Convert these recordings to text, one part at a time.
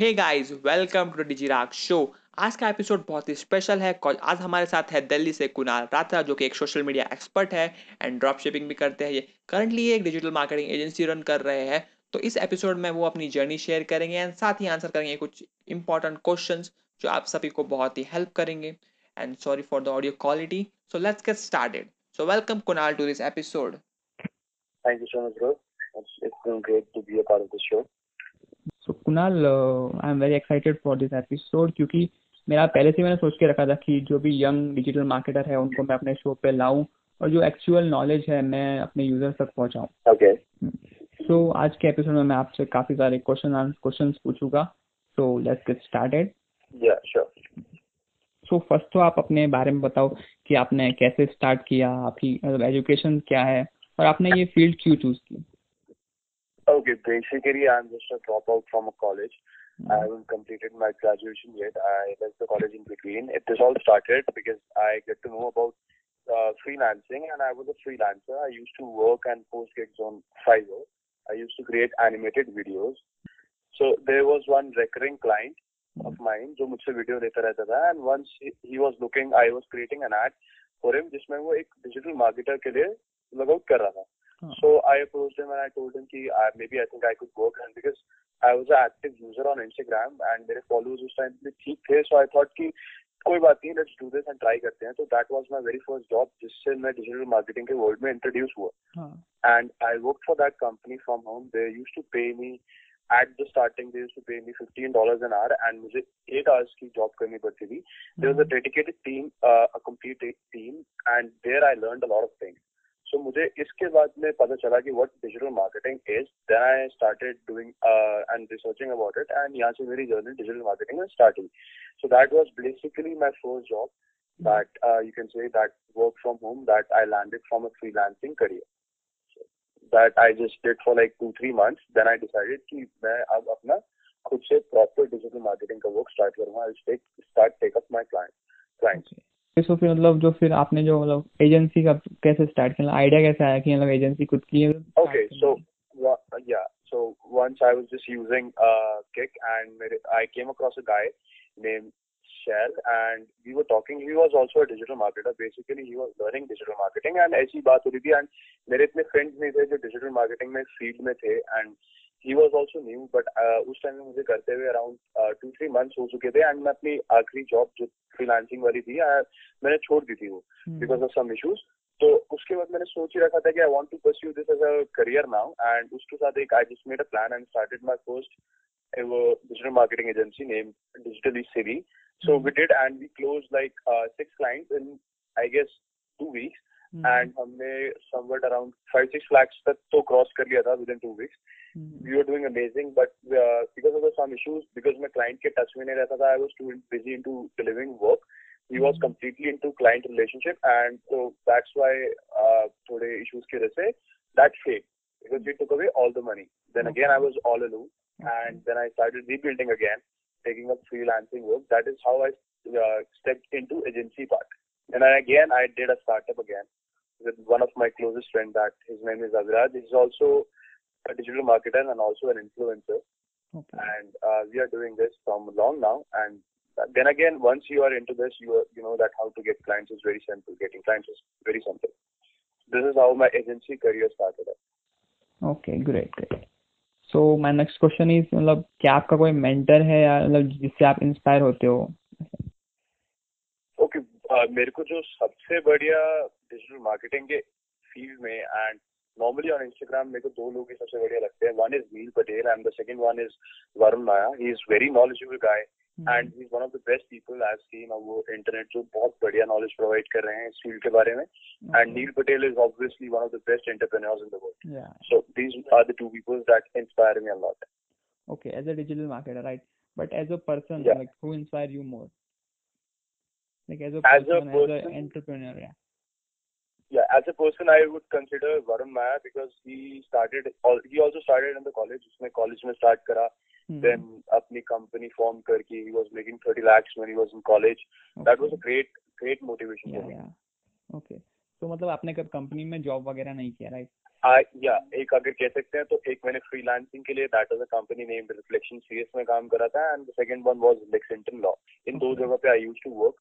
Hey guys welcome to Digirag show आज का episode बहुत ही स्पेशल है। आज हमारे साथ है दिल्ली से कुणाल रात्रा जो कि एक सोशल मीडिया एक्सपर्ट है एंड ड्रॉप शिपिंग भी करते हैं। ये करंटली एक डिजिटल मार्केटिंग एजेंसी रन कर रहे हैं। तो इस एपिसोड में वो अपनी जर्नी शेयर करेंगे एंड साथ ही आंसर करेंगे कुछ इंपॉर्टेंट क्वेश्चन जो आप सभी को बहुत ही हेल्प करेंगे। And sorry for the audio quality so let's get started so welcome Kunal to this episode you so much, bro. It's, it's been great to be a part of the so Kunal I am very excited for this episode क्योंकि मेरा पहले से मैंने सोच के रखा था कि जो भी यंग डिजिटल मार्केटर है उनको मैं अपने शो पे लाऊं और जो एक्चुअल नॉलेज है मैं अपने यूज़र्स तक पहुंचाऊं। Okay. सो so, आज के एपिसोड में मैं आपसे काफ़ी सारे क्वेश्चन क्वेश्चंस पूछूँगा। So let's get started Yeah, sure. So first तो आप अपने बारे में बताओ कि आपने कैसे स्टार्ट किया आपकी मतलब एजुकेशन क्या है और आपने ये फ़ील्ड क्यों चूज़ की? Okay, basically, I'm just a dropout from a college. Mm-hmm. I haven't completed my graduation yet. I left the college in between. It this all started because I get to know about uh, freelancing, and I was a freelancer. I used to work and post gigs on Fiverr. I used to create animated videos. So there was one recurring client of mine जो मुझसे video लेता रहता था and once he, he was looking I was creating an ad for him जिसमें वो एक digital marketer के लिए लग आउट कर रहा था हाँ. So I approached him and I told him कि uh, maybe I think I could work and because I was an active user on Instagram and मेरे followers उस time पे ठीक थे so I thought कि कोई बात नहीं let's do this and try करते हैं तो that was my very first job जिससे मैं digital marketing के world में introduce हुआ हाँ and I worked for that company from home. They used to pay me at the starting. They used to pay me fifteen dollars an hour, and मुझे eight hours की job करनी पड़ती थी. There was a dedicated team, uh, a complete team, and there I learned a lot of सो मुझे इसके बाद में पता चला कि what digital marketing is then I started doing and researching about it and यहाँ से मेरी जर्नी डिजिटल मार्केटिंग स्टार्ट हुई so that was basically my first job that you can say that work from home that I landed from a freelancing career that I just did for like two three month then I decided कि मैं अब अपना खुद से proper digital marketing का work start करूँगा. I start take up my client client so फिर मतलब जो फिर आपने जो मतलब एजेंसी का कैसे स्टार्ट किया मतलब आइडिया कैसे आया कि मतलब एजेंसी खुद की है? Okay so yeah so once I was just using a Kik and I came across a guy name Shell and we were talking he was also a digital marketer basically he was learning digital marketing and ऐसी बात हो रही थी and मेरे इतने friends नहीं थे जो डिजिटल मार्केटिंग में फ़ील्ड में थे and he was also new but उस टाइम में मुझे करते हुए अराउंड टू थ्री मंथ हो चुके थे एंड मैं अपनी आखिरी जॉब जो फ्रीलांसिंग वाली थी uh, मैंने छोड़ दी थी वो बिकॉज़ ऑफ़ सम इश्यूज़ तो उसके बाद मैंने सोच ही रखा था कि I want to pursue this as a career now and उसके साथ एक I just made a plan and started my first वो digital marketing agency name digital city so we did and we close like six clients in I guess two weeks and हमने somewhere around five six lakhs तक तो cross कर लिया था within two weeks Hmm. we were doing amazing, but uh, because of some issues, because my client ke touch mein rehta tha, I was too busy into delivering work. He was hmm. completely into client relationship, and so that's why uh, today issues came. wajah se that failed because he took away all the money. Then again, I was all alone, and then I started rebuilding again, taking up freelancing work. That is how I uh, stepped into agency part. And then again, I did a startup again with one of my closest friend that his name is Agaraj. He is also a digital marketer and also an influencer. Okay And uh, we are doing this from long now. And then again, once you are into this, you are, you know that how to get clients is very simple. Getting clients is very simple. This is how my agency career started. Okay great great so my next question is मतलब क्या आपका कोई mentor है या मतलब जिससे आप inspire होते हो ओके uh, मेरे को जो सबसे बढ़िया डिजिटल मार्केटिंग के फील्ड में एंड नॉर्मली ऑन इंस्टाग्राम मेरे को दो लोग ही सबसे बढ़िया लगते हैं। One is Neil Patel and the second one is Varun Maya he is very knowledgeable guy and he is one of the best people I seen वो इंटरनेट जो बहुत बढ़िया नॉलेज प्रोवाइड कर रहे हैं इस फ़ील्ड के बारे में। And Neil Patel is obviously one of the best entrepreneurs in the world so these are the two peoples that inspire me a lot okay as a digital marketer right? But as a person Yeah. like who inspire you more? Like as a As a person, as a entrepreneur yeah. Yeah, as a person, I would consider Varun Maya because he started. al- He also started in the college. उसने college में start करा. Hmm. Then अपनी company form करके he was making 30 lakhs when he was in college. That was a great, great motivation yeah for me. yeah okay तो मतलब आपने कब company में जॉब वगैरह नहीं किया राइट आई या एक अगर कह सकते हैं तो एक मैंने फ्रीलांसिंग के लिए that was a company name reflection CS में काम करा था and the second one was Lexington law in दो जगह पे I used to. Work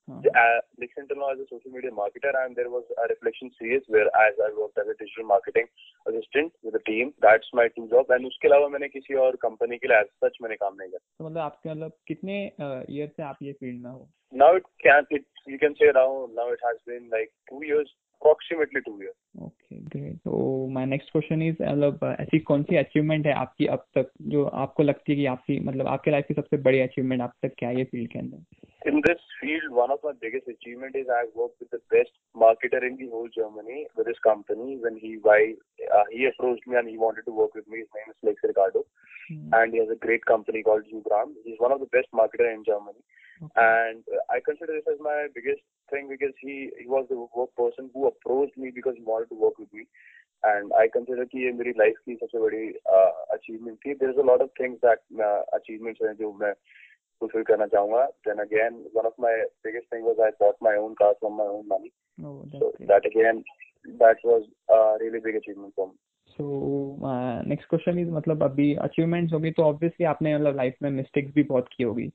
Lexington law as a social media marketer and there was a reflection CS whereas I worked as a digital marketing assistant with the team that's my two job and उसके अलावा मैंने किसी और company के लिए as such मैंने काम नहीं किया। तो मतलब आपके मतलब कितने ईयर से आप ये फ़ील्ड में हो? Now it can it you can say around now it has been like two years. Approximately two year okay great तो माय नेक्स्ट क्वेश्चन इज़ मतलब ऐसी कौन सी अचीवमेंट है आपकी अब तक जो आपको लगती है कि आपकी मतलब आपके लाइफ की सबसे बड़ी अचीवमेंट अब तक क्या है फ़ील्ड के अंदर? In this field one of my biggest achievement is I work with the best marketer in the whole Germany with this company when he why he approached me and he wanted to work with me his name is Lex Ricardo and he has a great company called Zoogram he is one of the best marketer in Germany Okay. and uh, I consider this as my biggest thing because he he was the work person who approached me because he wanted to work with me. And I consider कि ये मेरी life की सबसे बड़ी achievement थी there is a lot of things that achievements हैं जो मैं fulfill करना चाहूंगा then again one of my biggest thing was I bought my own car from my own money Oh, that's so great. that again that was a really big achievement for me so next question is मतलब अभी achievements होगी तो obviously आपने मतलब life में mistakes भी बहुत की होगी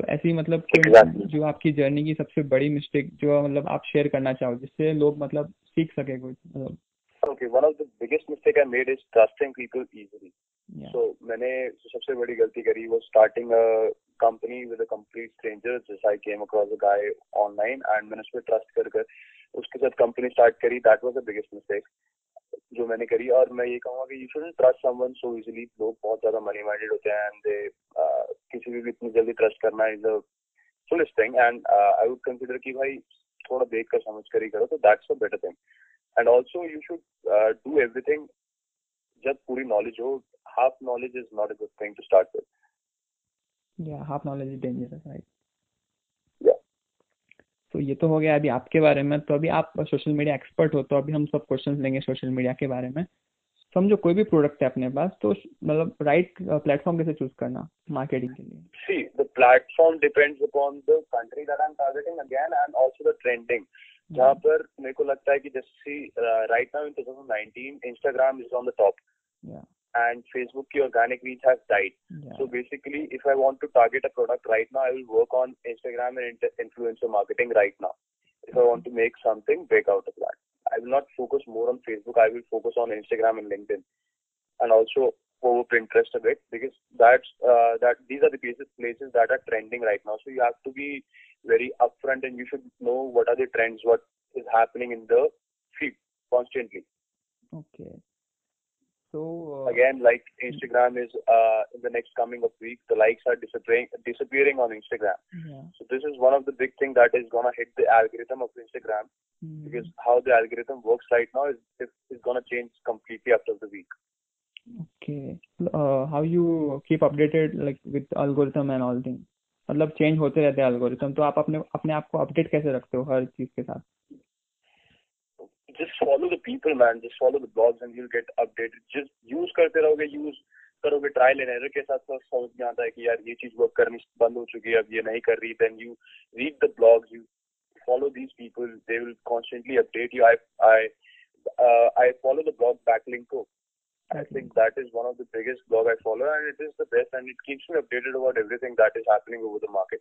तो ऐसी मतलब exactly. जो आपकी जर्नी की सबसे बड़ी मिस्टेक जो मतलब आप शेयर करना चाहो जिससे लोग मतलब सीख सके कुछ okay one of the biggest mistake I made is trusting people easily so मैंने सबसे बड़ी गलती करी वो starting a company with a complete stranger just I came across a guy online and मैंने उस पर ट्रस्ट कर उसके साथ कंपनी स्टार्ट करी. That was the biggest mistake जो मैंने करी। और मैं ये कहूँगा कि you shouldn't trust someone so easily लोग बहुत ज़्यादा मनी माइंडेड होते हैं एंड दे किसी भी इतनी जल्दी ट्रस्ट करना is a foolish thing and I would consider कि भाई थोड़ा देख कर समझ कर ही करो तो that's a better thing and also you should do everything जब पूरी नॉलेज हो। Half knowledge is not a good thing to start with या half knowledge is dangerous right. तो ये तो हो गया अभी आपके बारे में। तो अभी आप सोशल मीडिया एक्सपर्ट हो तो अभी हम सब क्वेश्चन लेंगे सोशल मीडिया के बारे में। समझो कोई भी प्रोडक्ट है अपने पास तो मतलब राइट प्लेटफॉर्म कैसे चूज़ करना मार्केटिंग के लिए? See, the platform depends upon the country that I'm targeting again and also the trending. जहाँ पर मेरे को लगता है कि जैसे right now in 2019 Instagram is on the top yeah and Facebook की organic reach has died. या So basically, if I want to target a product right now, I will work on Instagram and influencer marketing right now. If I want to make something, break out of that. I will not focus more on Facebook. I will focus on Instagram and LinkedIn, and also over Pinterest a bit because that's uh, that these are the places places that are trending right now. So you have to be very upfront and you should know what are the trends, what is happening in the feed constantly. Okay so again like instagram is uh, in the next coming of week the likes are disappearing disappearing on instagram या so this is one of the big thing that is going to hit the algorithm of instagram Hmm. because how the algorithm works right now is is, is going to change completely after the week Okay. Uh, how you keep updated like with algorithm and all things? मतलब change होते रहते हैं algorithm तो आप अपने अपने आप को अपडेट कैसे रखते हो हर चीज के साथ just follow the people man just follow the blogs and you'll get updated just use करते रहोगे use करोगे ट्रायल एंड एरर के साथ साथ समझ में आता है कि यार ये चीज वर्क करनी बंद हो चुकी है अब ये नहीं कर रही then you read the blogs you follow these people they will constantly update you i i uh, i follow the blog backlinko I think that is one of the biggest blog I follow, and it is the best, and it keeps me updated about everything that is happening over the market.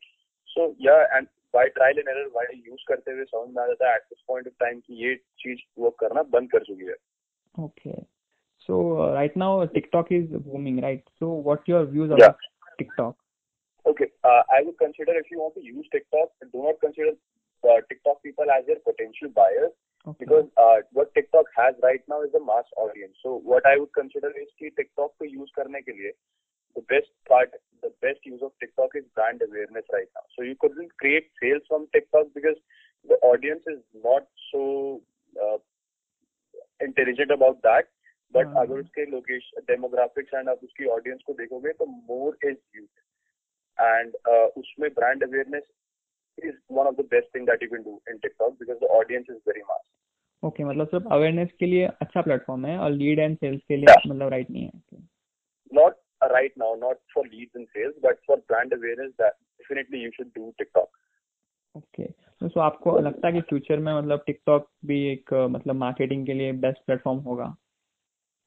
So yeah and by trial and error by use करते हुए समझ में आ जाता है at this point of time कि ये चीज़ वर्क करना बंद कर चुकी है। Okay so right now TikTok is booming right so what your views about TikTok okay I would consider if you want to use TikTok do not consider TikTok people as their potential buyers because what TikTok has right now is a mass audience so what I would consider is की TikTok को use करने के लिए the best part the best use of TikTok is brand awareness right now. So you couldn't create sales from TikTok because the audience is not so uh, intelligent about that. But हाँ. अगर उसके location demographics and आप उसकी audience को देखोगे तो more is youth and उसमें brand awareness is one of the best thing that you can do in TikTok because the audience is very mass. Okay, मतलब सिर्फ़ अवेयरनेस के लिए अच्छा प्लेटफॉर्म है और लीड एंड सेल्स के लिए Yeah. मतलब राइट नहीं है Okay. Uh, right now, not for leads and sales, but for brand awareness, that definitely you should do TikTok. Okay तो सो आपको लगता है कि फ्यूचर में मतलब टिकटॉक भी एक अ, मतलब मार्केटिंग के लिए बेस्ट प्लेटफॉर्म होगा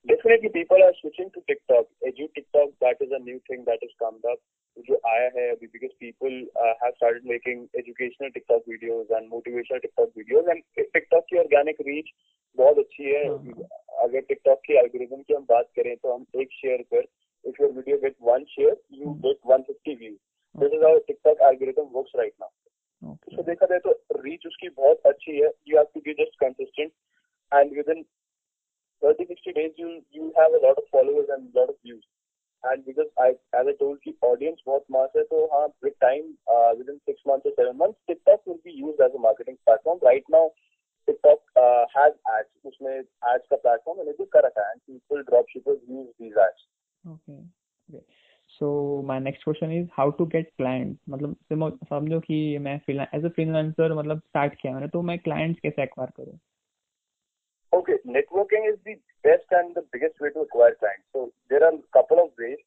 definitely people are switching to TikTok. Edu TikTok, that is a new thing that has come up. जो आया है अभी because people uh, have started making educational TikTok videos and motivational TikTok videos and TikTok की organic reach बहुत अच्छी है अगर TikTok की algorithm की हम बात करें तो हम एक share पर if your video get one share you get 150 views this is how TikTok algorithm works right now Okay. तो देखा जाए तो रीच उसकी बहुत अच्छी है have to be just consistent and within 30 60 days you you have a lot of followers and lot of views and because I as I told की audience बहुत mass है तो हाँ with time uh, within six months or seven months TikTok will be used as a marketing platform right now TikTok uh, has ads उसमें ads का platform मैंने भी कर रखा है and people dropshippers use these ads Okay. Okay. So my next question is how to get client मतलब समझो कि मैं एज अ फ्रीलांसर मतलब स्टार्ट किया मैंने तो मैं क्लाइंट्स कैसे एक्वायर करूँ Okay, networking is the best and the biggest way to acquire clients. So there are a couple of ways.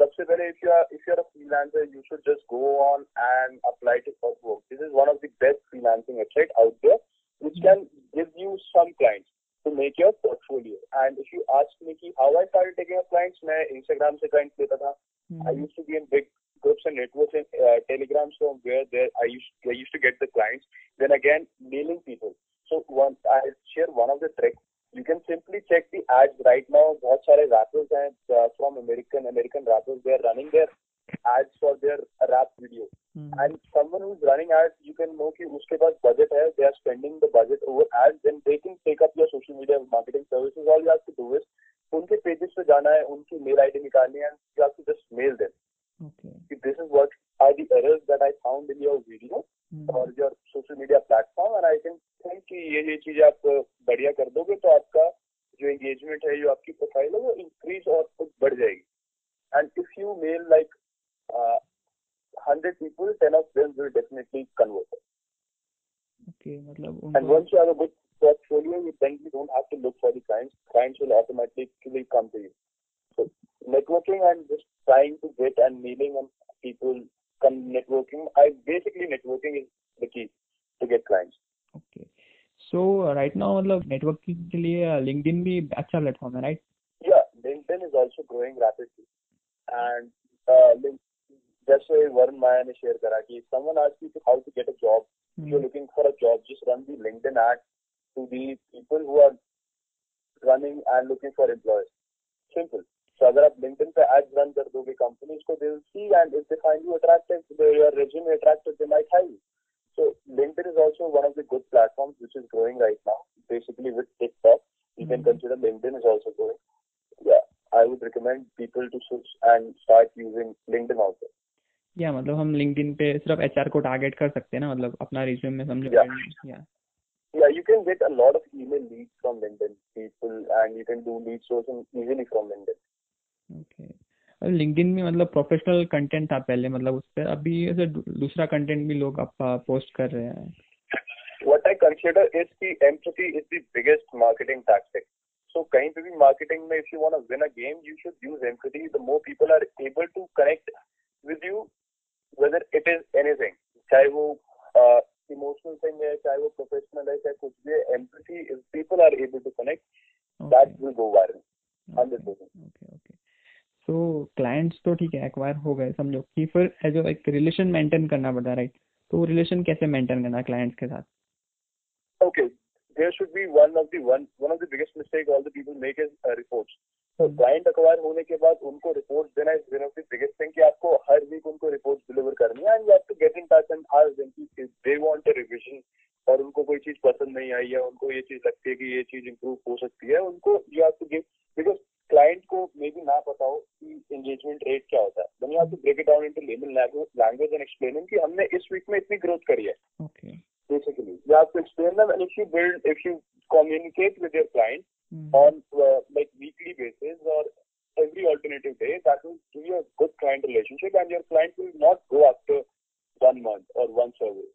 सबसे पहले if you are if you are a freelancer, you should just go on and apply to Upwork. This is one of the best freelancing website out there, which can give you some clients to make your portfolio. And if you ask me कि how I started taking up clients, मैं Instagram से clients लेता था. Hmm. I used to be in big groups and networks in uh, Telegram, so where there I used I used to get the clients. Then again, mailing people. So one I share one of the tricks. You can simply check the ads right now. बहुत सारे rappers हैं uh, from American American rappers. They are running their ads for their rap video. Hmm. And someone who's running ads, you can know कि उसके पास budget है. They are spending the budget over ads. Then they can take up your social media marketing services. All you have to do is उनके pages पे जाना है, उनकी mail ID निकालनी है. and You have to just mail them. Okay. This is what are the errors that I found in your video Hmm. और your social media platform and I can think कि ये ये चीज़ आप बढ़िया कर दोगे तो आपका जो engagement है जो आपकी प्रोफ़ाइल है वो increase और खुद बढ़ जाएगी and if you mail like uh, 100 people 10 of them will definitely convert Okay, मतलब and उनको once you have a good portfolio you then you don't have to look for the clients clients will automatically come to you so networking and just trying to get and mailing and people come networking I basically networking is the key to get clients okay so right now मतलब networking के लिए LinkedIn भी अच्छा platform है right Yeah, LinkedIn is also growing rapidly. And uh, link, just so Varun Maya ने share करा कि if someone asks you to how to get a job, if you're looking for a job, just run the LinkedIn ad to the people who are running and looking for employees. Simple. So अगर आप LinkedIn पे ads run कर दोगे companies को they will see and if they find you attractive, they, your resume attractive, they might hire you. So LinkedIn is also one of the good platforms which is growing right now. Basically with TikTok, you can Mhm. consider LinkedIn is also growing. Yeah, I would recommend people to switch and start using LinkedIn also. या मतलब हम LinkedIn पे सिर्फ़ HR को target कर सकते हैं ना मतलब अपना रिज्यूम में समझो या Yeah, you can get a lot of email leads from LinkedIn people and you can do lead sourcing easily from LinkedIn. Okay और लिंक्डइन में मतलब प्रोफेशनल कंटेंट था पहले मतलब उस पर अभी ऐसे दू- दूसरा कंटेंट भी लोग आप पोस्ट कर रहे हैं What I consider is the empathy is the biggest marketing tactic. So कहीं पे भी marketing में if you want to win a game, you should use empathy. The more people are able to connect with you, whether it is anything, चाहे वो uh, emotional thing है, चाहे वो professional है, चाहे कुछ भी है, empathy if people are able to connect, that will go viral. 100%. Okay okay so clients तो ठीक है एक्वायर हो गए समझो कि फिर एज एक रिलेशन मेंटेन करना पड़ता है राइट तो रिलेशन कैसे मेंटेन करना क्लाइंट्स के साथ Okay, there should be one of the one one of the biggest mistake all the people make is uh, reports. तो क्लाइंट अक्वायर होने के बाद उनको रिपोर्ट देना is one of the biggest thing कि आपको हर वीक उनको रिपोर्ट डिलीवर करनी है and you have to get in touch and ask them कि दे वांट अ रिवीजन और उनको कोई चीज़ पसंद नहीं आई है उनको ये चीज़ लगती है कि ये चीज़ इंप्रूव हो सकती है उनको you have to give because client को मे बी ना पता हो कि एंगेजमेंट रेट क्या होता है। Then you have to break it down into layman language and explain कि हमने इस वीक में इतनी ग्रोथ करी है। Basically you have to explain them and if you build if you communicate with your client Hmm. on uh, like weekly basis or every alternative day that will give you a good client relationship and your client will not go after one month or one survey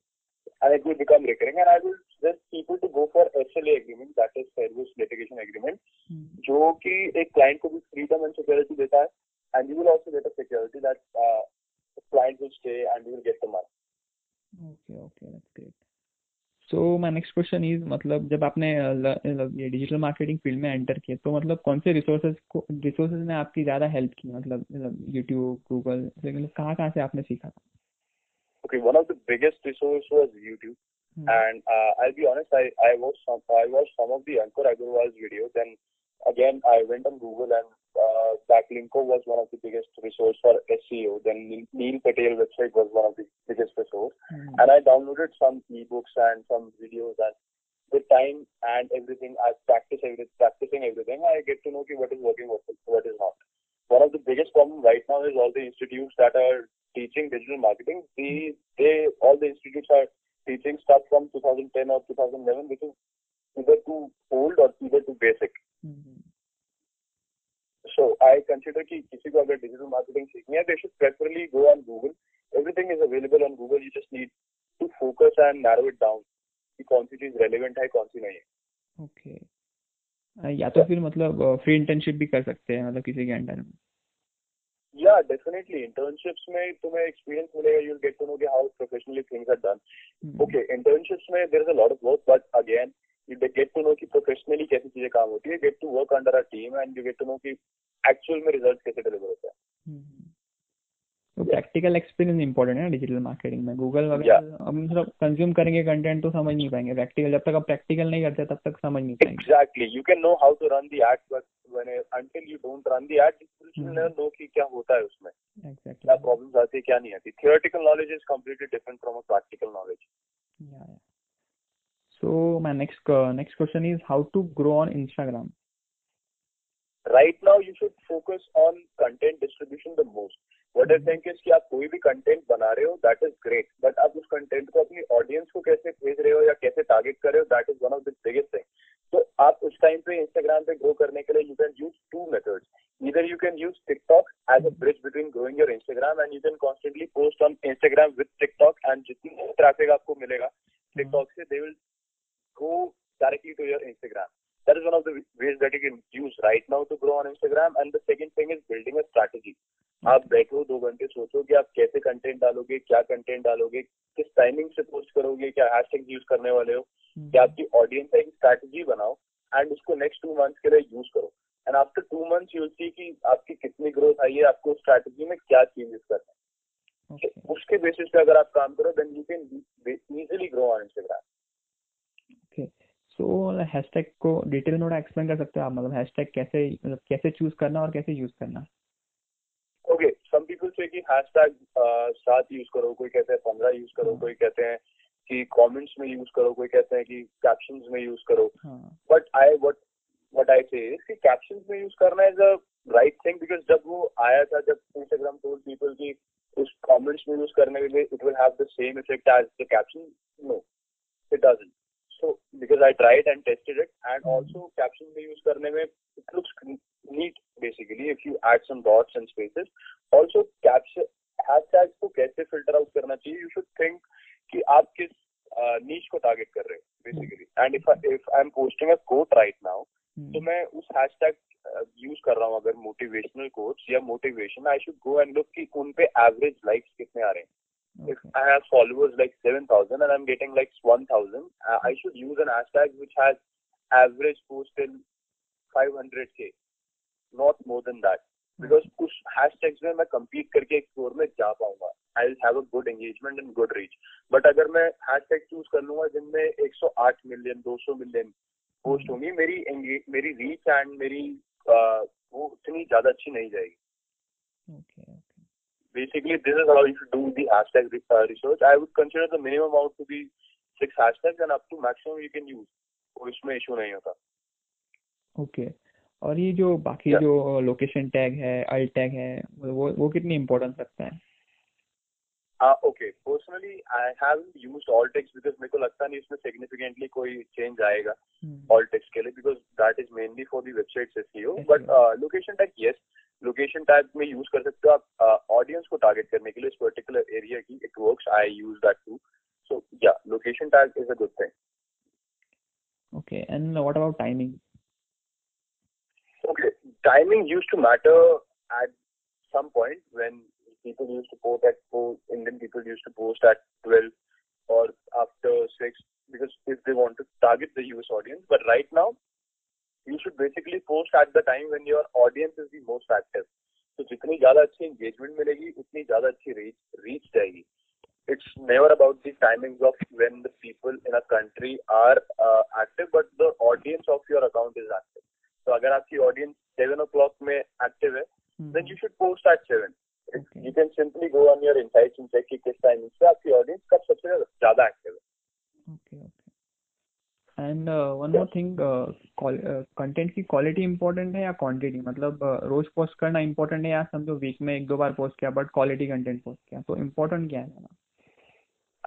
and it will become recurring and I will suggest people to go for SLA agreement that is service litigation agreement Hmm. जो कि एक client को भी freedom and security देता है and you will also get a security that uh, the client will stay and you will get the money Okay, okay, that's great. So my next question is मतलब जब आपने मतलब ये digital marketing field में enter किए तो मतलब कौन से रिसोर्सेज को रिसोर्सेज ने आपकी ज़्यादा हेल्प की मतलब मतलब यूट्यूब गूगल मतलब कहाँ कहाँ से आपने सीखा था Okay, one of the biggest resource was YouTube. Hmm. And uh, I'll be honest, I, I watched some I watched some of the Ankur Agarwal's videos. Then again, I went on Google and uh, Backlinko was one of the biggest resource for SEO. Then Neil Patel website was one of the biggest resource. Hmm. And I downloaded some ebooks and some videos. And with time and everything, I practice everything, practicing everything. I get to know ki what is working, what is, what is not. One of the biggest problem right now is all the institutes that are teaching digital marketing. The they all the institutes are teaching stuff from 2010 or 2011, which is either too old or either too basic. So I consider कि किसी को अगर digital marketing सीखनी है, they should preferably go on Google. Everything is available on Google. You just need to focus and narrow it down. कि कौन सी चीज़ relevant है कौन सी नहीं है ओके या तो फिर मतलब फ्री इंटर्नशिप भी कर सकते हैं मतलब किसी के अंडर में या डेफिनेटली इंटर्नशिप्स में तुम्हें एक्सपीरियंस मिलेगा यू गेट टू नो कि how professionally things are done okay internships में there is a lot of work but again get to know कि प्रोफेशनली कैसी चीज़ें काम होती है get to work under a team and you get to know कि actual में result कैसे डिलीवर होता है। हम्म। तो प्रैक्टिकल एक्सपीरियंस इंपॉर्टेंट है डिजिटल मार्केटिंग में। गूगल वगैरह हम कंज्यूम करेंगे कंटेंट तो समझ नहीं पाएँगे। प्रैक्टिकल जब तक आप प्रैक्टिकल नहीं करते तब तक समझ नहीं पाएँगे। Exactly. You can know how to run the ad, but when until you don't run the ad, you will Hmm. never कि क्या होता है उसमें। क्या प्रॉब्लम्स आती है क्या नहीं आती। Theoretical knowledge is completely different from a practical knowledge Yeah, yeah. So my next uh, next question is how to grow on Instagram. right now you should focus on content distribution the most what i think is कि आप कोई भी content बना रहे हो that is great but आप उस content को अपनी ऑडियंस को कैसे भेज रहे हो या कैसे टारगेट कर रहे हो that is one of the biggest thing तो आप उस टाइम पे इंस्टाग्राम पे ग्रो करने के लिए you can use two methods either you can use TikTok as a bridge between growing your Instagram and you can constantly post on Instagram with TikTok and जितनी traffic आपको मिलेगा TikTok से they will go directly to your Instagram. That is one of the ways that you can use right now to grow on Instagram. And the second thing is building a strategy. आप बैठो दो घंटे सोचो कि आप कैसे content डालोगे क्या कंटेंट डालोगे किस टाइमिंग से पोस्ट करोगे क्या हैशटैग यूज़ करने वाले हो Hmm. कि आपकी ऑडियंस का एक स्ट्रैटेजी बनाओ एंड उसको नेक्स्ट टू मंथ्स के लिए यूज़ करो and after two months you see कि आपकी कितनी ग्रोथ आई है आपको स्ट्रैटेजी में क्या चेंजेस करना है Okay. उसके बेसिस पे अगर आप काम करो then you can easily grow on Instagram Okay. So hashtag को डिटेल में थोड़ा एक्सप्लेन कर सकते हो आप? मतलब हैशटैग कैसे मतलब कैसे चूज़ करना और कैसे यूज़ करना? ओके सम पीपल से कि हैशटैग सात यूज़ करो कोई कहते हैं पंद्रह यूज़ करो हाँ. कोई कहते हैं कि कमेंट्स में यूज़ करो कोई कहते हैं कि कैप्शंस में यूज़ करो। But I what what I say is कि कैप्शंस में यूज़ करना is a right thing because जब वो आया था जब इंस्टाग्राम टोल्ड पीपल की उस कमेंट्स में यूज़ करने के लिए it will have the same effect as the caption no it doesn't so because I tried and tested it, and Hmm. also caption में use करने में it looks neat basically if you add some dots and spaces. Also caption hashtags को कैसे filter out करना चाहिए? You should think कि आप किस niche को target कर रहे हो basically. And if I, if I'm posting a quote right now, Hmm. तो मैं उस hashtag यूज़ कर रहा हूँ अगर मोटिवेशनल कोट्स या motivation I should go and look कि उन पे एवरेज लाइक्स कितने आ रहे हैं if I have followers like 7,000 and I'm getting like 1,000, uh, I should use an hashtag which has average post in 500k, not more than that. Because उस hashtags में मैं compete करके एक स्कोर में जा पाऊँगा I will have a good engagement and good reach but अगर मैं हैशटैग चूज़ कर लूँगा जिनमें 108 मिलियन 200 मिलियन पोस्ट होंगी मेरी engage- मेरी रीच एंड मेरी uh, वो उतनी ज़्यादा अच्छी नहीं जाएगी Okay. Okay. basically this is how you should do the hashtag research. I would consider the minimum amount to be six hashtags and up to maximum you can use. तो इसमें issue नहीं होता ओके और ये जो बाकी Yeah. जो location tag है अल्ट टैग है वो वो कितनी इम्पोर्टेंस रखता है okay personally I have used alt text because मेरे को लगता नहीं इसमें सिग्निफिकेंटली कोई चेंज आएगा ऑल टेक्स्ट के लिए because that is mainly for the website SEO but location tag yes location tag में यूज कर सकते हो आप ऑडियंस को टारगेट करने के लिए इस पर्टिकुलर एरिया की it works I use that to so या location tag is a good thing okay and what about timing Okay, timing used to matter at some point when people used to post at four, Indian people used to post at 12 or after 6. because if they want to target the US audience. But right now, you should basically post at the time when your audience is the most active. तो जितनी ज़्यादा अच्छी engagement मिलेगी उतनी ज़्यादा अच्छी reach reach जाएगी it's never about the timings of when the people in a country are uh, active, but the audience of your account is active. So अगर आपकी audience seven o'clock में active है, Hmm. then you should post at seven. It- Okay. You can simply go on your insights and check कि किस time से आपकी audience कब सबसे ज़्यादा active है. And one more thing content की क्वालिटी इंपॉर्टेंट है या क्वांटिटी मतलब uh, रोज पोस्ट करना इंपॉर्टेंट है या समझो वीक में एक दो बार पोस्ट किया बट क्वालिटी कंटेंट पोस्ट किया? तो इम्पोर्टेंट क्या है?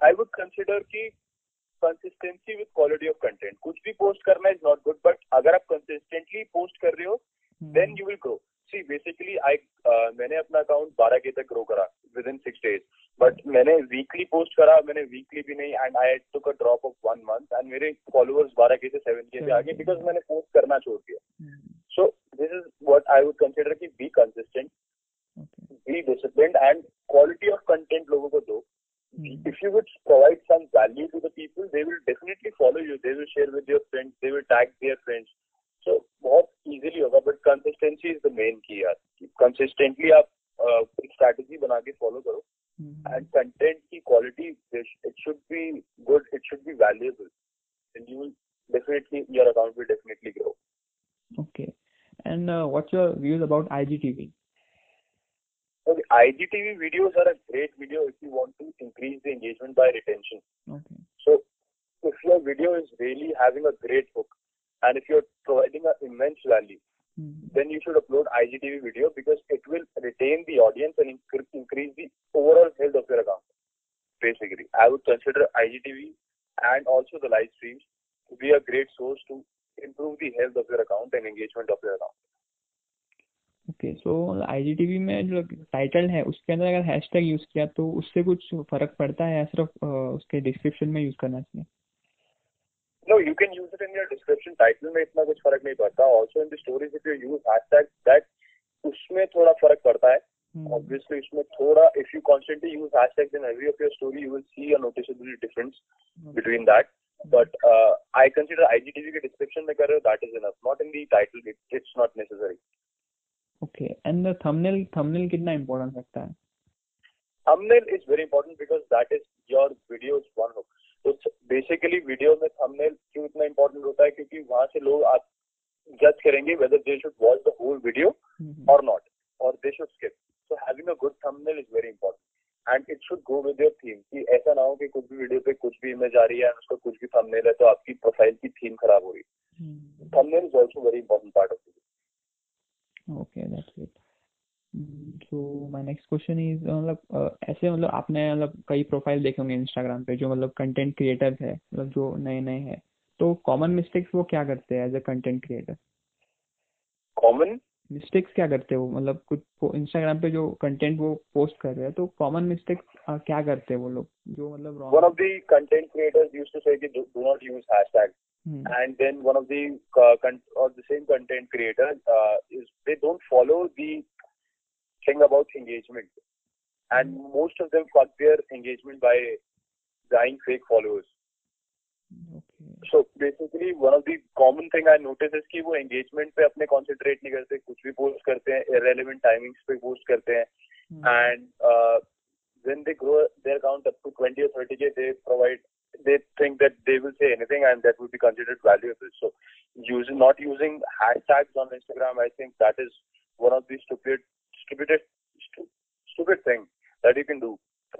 I would consider कि consistency with quality of content. कुछ भी post करना is not good, but अगर आप कंसिस्टेंटली पोस्ट कर रहे हो, then you will grow. See, basically, I uh, मैंने अपना अकाउंट 12 के तक ग्रो करा within six days but मैंने वीकली पोस्ट करा मैंने वीकली भी नहीं and I took a drop of one month and मेरे फॉलोअर्स बारह के थे सेवन के से आगे बिकॉज़ मैंने पोस्ट करना छोड़ दिया। So this is what I would consider की be consistent be discipline and quality of content लोगों को दो। If you would provide some value to the people they will definitely follow you they will share with your friends they will tag their friends so बहुत easily होगा but consistency is the main key यार। Consistently आप एक strategy बना के follow करो। Hmm. and content की quality it should be good. It should be valuable, and you will definitely your account will definitely grow. Okay. And uh, what's your views about IGTV? Okay, IGTV videos are a great video if you want to increase the engagement by retention. Okay. So if your video is really having a great hook and if you're providing an immense value. Then you should upload IGTV video because it will retain the audience and incre- increase the overall health of your account. Basically, I would consider IGTV and also the live streams to be a great source to improve the health of your account and engagement of your account. Okay so IGTV में जो title है उसके अंदर अगर hashtag use किया तो उससे कुछ फ़र्क पड़ता है या सिर्फ़ उसके डिस्क्रिप्शन में यूज़ करना चाहिए No, you can use it in your description. Title में इतना कुछ फ़र्क नहीं पड़ता. Also in the stories, if you use hashtag, that उसमें थोड़ा फ़र्क पड़ता है. Hmm. Obviously, इसमें थोड़ा if you constantly use hashtags in every of your story, you will see a noticeable difference okay. between that. But uh, I consider IGTV के description में कर रहे हो that is enough. Not in the title. It, it's not necessary. Okay and thumbnail thumbnail कितना important रखता है thumbnail is very important because that is your video's one hook. तो basically video में थंबनेल क्यों इतना इम्पोर्टेंट होता है? क्योंकि वहाँ से लोग आप जज करेंगे whether they should watch the whole video or not or they should skip so having a good thumbnail is very important and it should go with your theme कि ऐसा ना हो कि कुछ भी वीडियो पे कुछ भी इमेज आ रही है उसका कुछ भी थंबनेल है तो आपकी प्रोफ़ाइल की थीम खराब हो रही है। Thumbnail is also very important part of okay that's it so my next question is मतलब ऐसे मतलब आपने मतलब कई प्रोफ़ाइल देखे होंगे इंस्टाग्राम पे जो मतलब कंटेंट क्रिएटर्स है मतलब जो नए नए हैं। तो कॉमन मिस्टेक्स वो क्या करते हैं as a content creator Common? Mistakes क्या करते हैं वो? मतलब कुछ इंस्टाग्राम पे जो कंटेंट वो पोस्ट कर रहे हैं तो कॉमन मिस्टेक्स क्या करते हैं वो लोग? जो मतलब wrong of the content creators used to say कि not use hashtag. Hmm, and then one of the uh, con- or the same content creators uh, is they don't follow the thing about engagement and most of them fuck their engagement by buying fake followers okay so basically one of the common thing i notice is कि वो engagement पे अपने concentrate नहीं करते कुछ भी post करते हैं irrelevant timings पे post करते हैं हम्म, and uh, when they grow their account up to 20 or 30k they provide they think that they will say anything and that will be considered valuable so using not using hashtags on instagram i think that is one of the stupid stupidest stu- stupid thing that you can do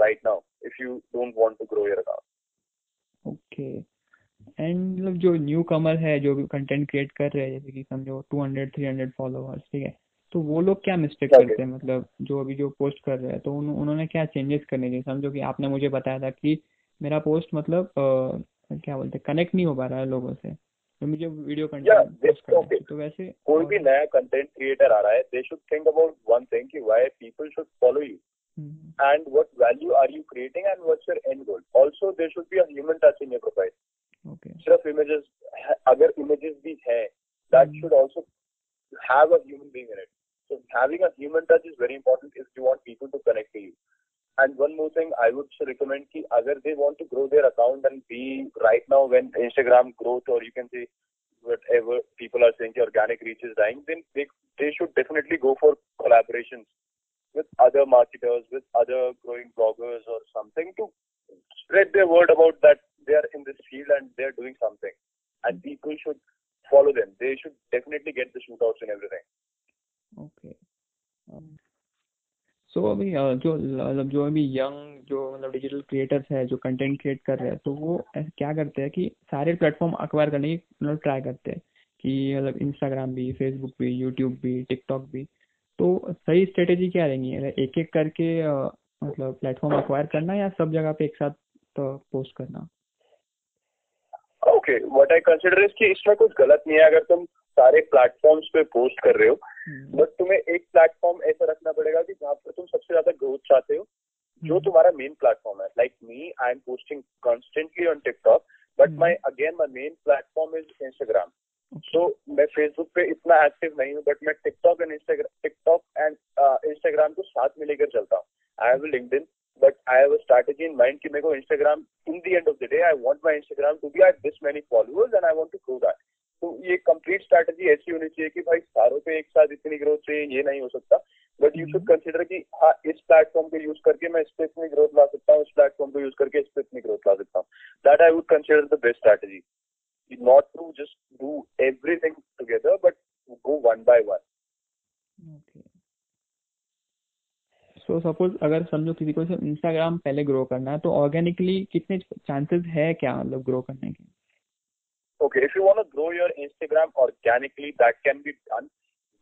right now if you don't want to grow your account. Okay and मतलब जो newcomer है जो भी content create कर रहे हैं जैसे कि समझो 200 300 फॉलोअर्स ठीक है? तो वो लोग क्या मिस्टेक Okay. करते हैं? मतलब जो अभी जो पोस्ट कर रहे हैं तो उन, उन्होंने क्या चेंजेस करने चाहिए? समझो कि आपने मुझे बताया था कि मेरा पोस्ट मतलब अ, क्या बोलते हैं कनेक्ट नहीं हो पा रहा है लोगों से। मुझे वीडियो कोई भी नया कंटेंट क्रिएटर आ रहा है they should think about one thing कि people should follow you and what value are you creating and what's and goal also there should be touch in your सिर्फ़ इमेजेस अगर images भी है that should also human touch is very important if you want people to connect you and one more thing I would recommend ki agar they want to grow their account and be right now when Instagram growth or you can say whatever people are saying organic reach is dying, then they, they should definitely go for collaborations with other marketers, with other growing bloggers or something to spread their word about that they are in this field and they are doing something. And people should follow them. They should definitely get the shootouts and everything. Okay. Um, so so, अभी जो मतलब जो अभी young जो मतलब digital creators है जो content create कर रहे हैं तो वो क्या करते हैं कि सारे प्लेटफॉर्म अक्वायर करने की मतलब ट्राई करते हैं कि मतलब इंस्टाग्राम भी फेसबुक भी यूट्यूब भी टिकटॉक भी। तो सही स्ट्रेटेजी क्या रहेंगी? एक एक करके मतलब प्लेटफॉर्म अक्वायर करना या सब जगह पे एक साथ तो पोस्ट करना? Okay what I consider is कि इसमें कुछ गलत नहीं है। अगर तुम सारे प्लेटफॉर्म्स पे पोस्ट कर रहे हो बट हम्म। तुम्हें एक प्लेटफॉर्म ऐसा रखना पड़ेगा कि जहाँ पर तुम सबसे ज़्यादा ग्रोथ चाहते हो जो हम्म। तुम्हारा मेन प्लेटफॉर्म है like me I am posting constantly on TikTok but my again my main platform is Instagram so मैं फेसबुक पे इतना एक्टिव नहीं हूँ बट मैं TikTok and Instagram TikTok and Instagram को साथ में लेकर चलता हूँ I have LinkedIn but I have a strategy in mind कि मेरे को Instagram in the end of the day I want my Instagram to be at this many followers and I want to grow that. तो ये complete strategy ऐसी होनी चाहिए कि भाई सारों पे एक साथ इतनी ग्रोथ चाहिए ये नहीं हो सकता। बट यू शुड कंसिडर कि हाँ इस प्लेटफॉर्म को यूज़ करके मैं इस पे इतनी ग्रोथ ला सकता हूँ इस प्लेटफॉर्म को यूज़ करके इस पे इतनी ग्रोथ ला सकता हूँ। That I would consider the best strategy not to just do everything together but go one by one so suppose अगर समझो किसी को इंस्टाग्राम पहले ग्रो करना है तो ऑर्गेनिकली कितने चांसेस है क्या मतलब ग्रो करने के? Okay, if you want to grow your Instagram organically, that can be done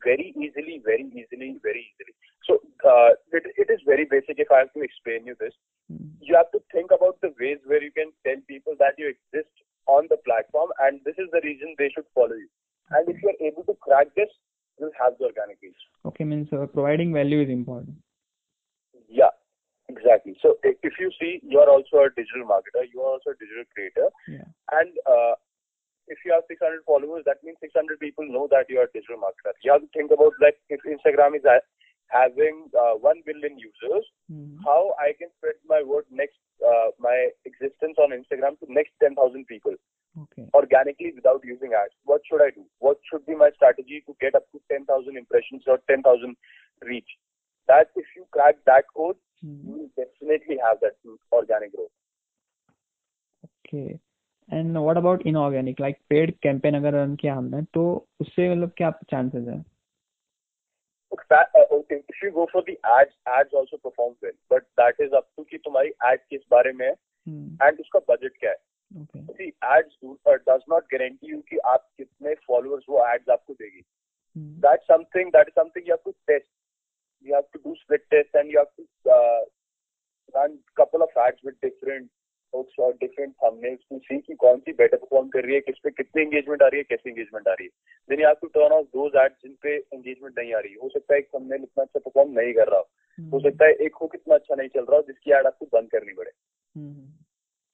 very easily, very easily, very easily. So uh, it, it is very basic. If I have to explain you this, mm. you have to think about the ways where you can tell people that you exist on the platform, and this is the reason they should follow you. And if you are able to crack this, you'll have the organic reach. Okay, means uh, providing value is important. Yeah, exactly. So if you see, you are also a digital marketer, you are also a digital creator, yeah. and uh, if you have 600 followers, that means 600 people know that you are a digital marketer. You have to think about like if Instagram is having uh, 1 billion users, mm-hmm. how I can spread my word next, uh, my existence on Instagram to next 10,000 people okay. organically without using ads. What should I do? What should be my strategy to get up to 10,000 impressions or 10,000 reach? That if you crack that code, mm-hmm. you will definitely have that organic growth. Okay. And what about inorganic like paid campaign अगर run किया हमने तो उससे मतलब क्या chances है if you go for the ads ads also perform well but that is up to कि तुम्हारी ad किस बारे में है एंड उसका बजट क्या है okay see ads do, uh, does not guarantee you कि आप कितने followers वो ads आपको देगी hmm. that's something that is something you have to test you have to do split test and you have to uh, run couple of ads with different folks or different thumbnails to see कि कौन सी better perform कर रही है किस पे कितनी engagement आ रही है कैसी एंगेजमेंट आ रही है। Then you have to turn off जिन पे एंगेजमेंट नहीं आ रही। हो सकता है एक थंबनेल इतना अच्छा परफॉर्म नहीं कर रहा हो। हो हम्म। सकता है एक हो कितना अच्छा नहीं चल रहा हो जिसकी एड आपको बंद करनी पड़े।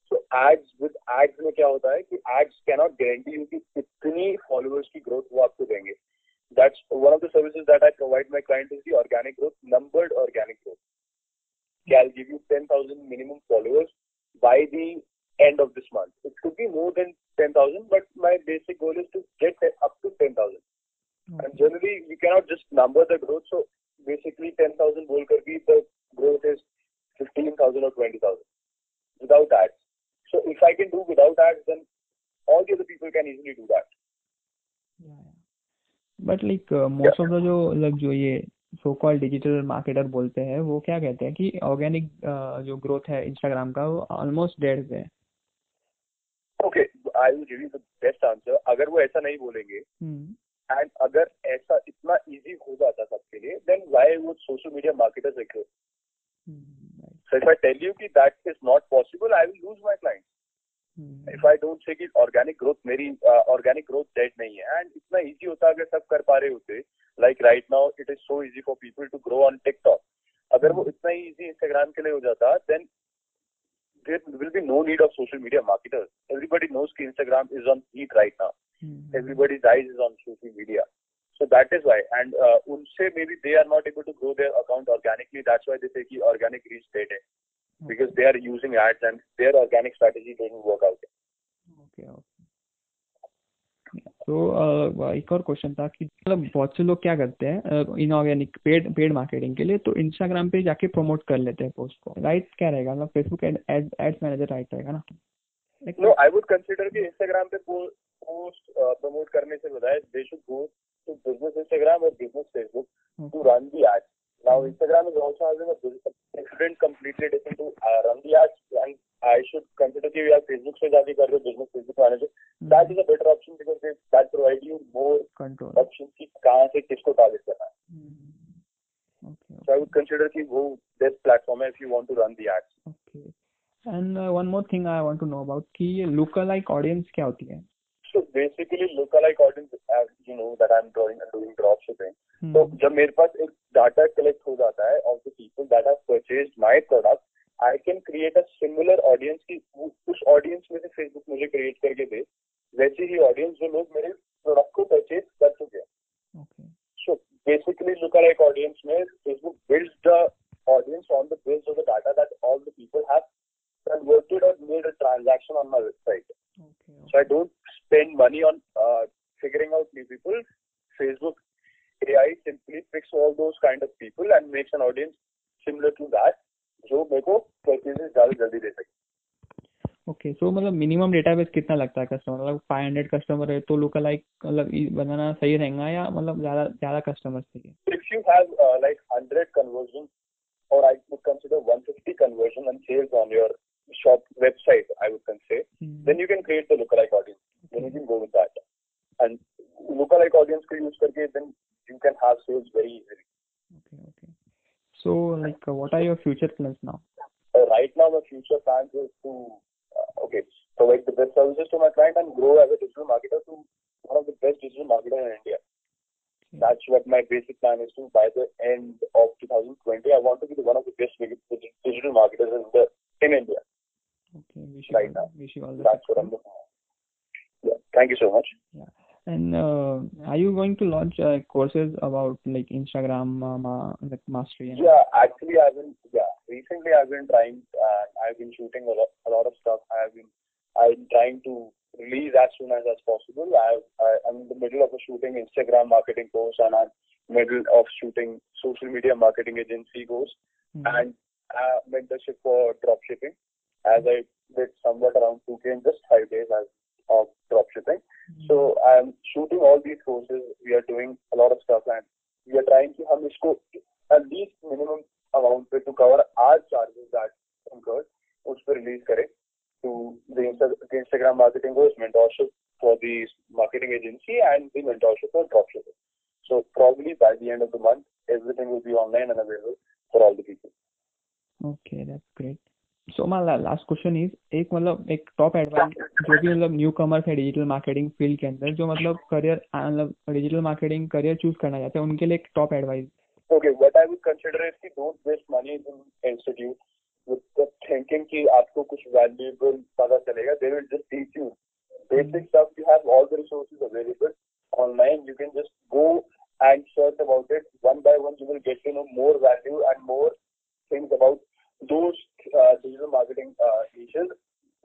सो एड्स विद एड्स में क्या होता है कि एड्स कैनॉट गारंटी यू कि कितनी फॉलोअर्स की ग्रोथ वो आपको देंगे। That's one of the services that I provide my client is the organic growth, numbered organic growth. Okay, I'll give you 10,000 minimum followers by the end of this month. It could be more than 10,000, but my basic goal is to get up to 10,000. Okay. And generally, we cannot just number the growth. So basically, 10,000 bol karbi, the growth is 15,000 or 20,000 without ads. So if I can do without ads, then all the other people can easily do that. Yeah. But like uh, most yeah. of the जो like जो ये so call digital marketer बोलते हैं वो क्या कहते हैं कि ऑर्गेनिक जो ग्रोथ है इंस्टाग्राम का वो ऑलमोस्ट डेड है। Okay I will give you the best answer अगर वो ऐसा नहीं बोलेंगे एंड hmm. अगर ऐसा इतना इजी हो जाता सबके लिए then why would social media marketers exist so if I tell you कि that is not possible I will lose my clients if I don't say कि ऑर्गेनिक ग्रोथ मेरी ऑर्गेनिक ग्रोथ डेड नहीं है and इतना easy होता अगर सब कर पा रहे होते like right now it is so easy for people to grow on TikTok अगर वो इतना ही इजी इंस्टाग्राम के लिए हो जाता then there will be no need of social media marketers. Everybody knows that Instagram is on heat right now. Mm-hmm. Everybody's eyes is on social media. So that is why. And uh, unse maybe they are not able to grow their account organically. That's why they say ki organic reach dead hai. Because they are using ads and their organic strategy doesn't work out. Okay okay तो एक और question था कि मतलब बहुत से लोग क्या करते हैं इनऑर्गेनिक पेड पेड मार्केटिंग के लिए तो इंस्टाग्राम पे जाके प्रमोट कर लेते हैं पोस्ट को। राइट क्या रहेगा? मतलब फेसबुक एड्स मैनेजर राइट रहेगा ना? नो आई वुड कंसीडर कि इंस्टाग्राम पे पोस्ट प्रमोट करने से बजाय they should go to business Instagram or business Facebook to run the ads now Instagram is also having a different completely different to uh, run the ads and I should consider कि यार Facebook से जाके कर रहे हो business Facebook manager that is a better option because they, that provide you more control options कि कहाँ से किसको target करना है Hmm. okay so I would consider कि वो best platform है if you want to run the ads okay and uh, one more thing I want to know about कि ये lookalike audience क्या होती है so basically lookalike audience as you know that I'm doing doing drop shipping. Hmm. तो जब मेरे पास एक डाटा कलेक्ट हो जाता है of the people that have purchased my product I can create a similar audience की उस ऑडियंस में से फेसबुक मुझे क्रिएट करके दे। वैसे ही ऑडियंस जो लोग मेरे प्रोडक्ट को परचेज कर चुके हैं। Okay. So basically lookalike audience में Facebook builds the audience on the base of the data that all the people have converted or made a transaction on my website. okay So I don't spend money on uh, figuring out new people. Facebook AI simply picks all those kind of people and makes an audience similar to that जो मेरे को purchases ज़्यादा जल्दी दे सके okay so मतलब minimum database कितना लगता है कस्टमर मतलब 500 कस्टमर है तो लुक लाइक मतलब बनाना सही रहेगा या मतलब ज़्यादा ज़्यादा कस्टमर चाहिए if you have uh, like 100 conversions or I would consider 150 conversion and sales on your shop website I would consider Hmm. then you can create the lookalike audience then you can go with that and lookalike audience को use करके then you can have sales very easily okay okay so like uh, what are your future plans now Uh, right now, my future plans is to, uh, okay, provide the best services to my client and grow as a digital marketer to one of the best digital marketers in India. That's what my basic plan is to. By the end of 2020, I want to be the one of the best dig- dig- digital marketers in the in India. okay wish you Right all, now. wish you all the That's what I'm looking at. Yeah. Thank you so much. Yeah. and uh, are you going to launch uh, courses about like Instagram uh, ma- like mastery and Yeah, actually, I've been yeah. Recently, I've been trying. Uh, I've been shooting a lot, a lot of stuff. I've been I'm trying to release as soon as as possible. I've, I, I'm in the middle of a shooting Instagram marketing course, and I'm middle of shooting social media marketing agency course Hmm. and uh, mentorship for drop shipping. As I did somewhat around 2k in just five days as of drop shipping. So I'm shooting all these courses. We are doing a lot of stuff, and we are trying to हम इसको at least minimum amount पे to cover our charges that incurred उस पर release करें to the, Insta- the Instagram marketing course, mentorship for the marketing agency, and the mentorship for dropshipping. So probably by the end of the month, everything will be online and available for all the people. okay that's great So my last question is एक मतलब एक top advice जो भी मतलब newcomers है digital marketing field के अंदर जो मतलब करियर मतलब डिजिटल मार्केटिंग करियर चूज़ करना चाहते हैं उनके लिए एक top advice okay what I would consider is कि don't waste money in institute with the thinking कि आपको कुछ वैल्यूएबल पता चलेगा। They will just teach you basic stuff you have all the resources available online you can just go and search about it one by one you will get to know more value and more things about those uh, digital marketing uh, niches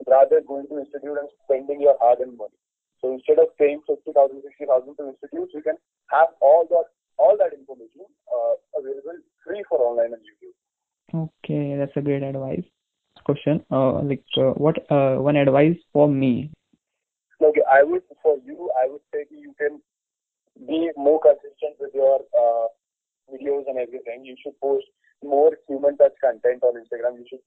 rather going to institute and spending your hard-earned money. So instead of paying 50,000, 60,000 to institutes, you can have all that all that information uh, available free for online and YouTube. okay that's a great advice question uh, like uh, what uh, one advice for me Okay, I would for you, I would say you can be more consistent with your uh, videos and everything. You should post more human touch content on Instagram. You should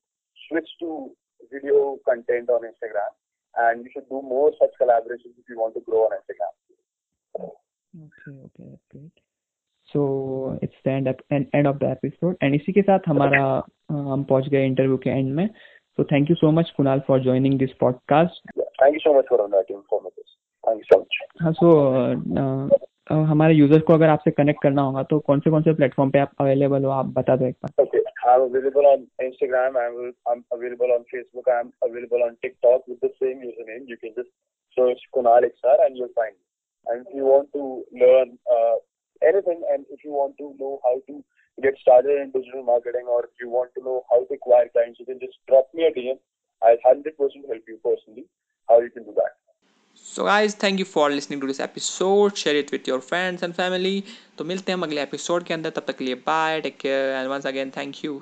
switch to video content on Instagram, and you should do more such collaborations if you want to grow on Instagram. okay okay that's great so it's the end, end end of the episode and इसी के साथ हमारा हम पहुँच गए interview के end में so thank you so much kunal for joining this podcast Yeah, thank you so much for inviting for me this. Thank you so much. हाँ सो हमारे यूज़र्स को अगर आपसे कनेक्ट करना होगा तो कौन से कौन से प्लेटफॉर्म पे आप अवेलेबल हो आप बता दो एक बार Okay, I'm available on Instagram. I'm, I'm available on Facebook. I'm available on TikTok with the same username. You can just search Kunal XR and you'll find me. And if you want to learn uh, anything. And if you want to know how to get started in digital marketing or if you want to know how to acquire clients, you can just drop me a DM. I'll 100% help you personally how you can do that. So guys thank you for listening to this episode share it with your friends and family तो मिलते हैं हम अगले episode के अंदर. तब तक के लिए bye take care and once again thank you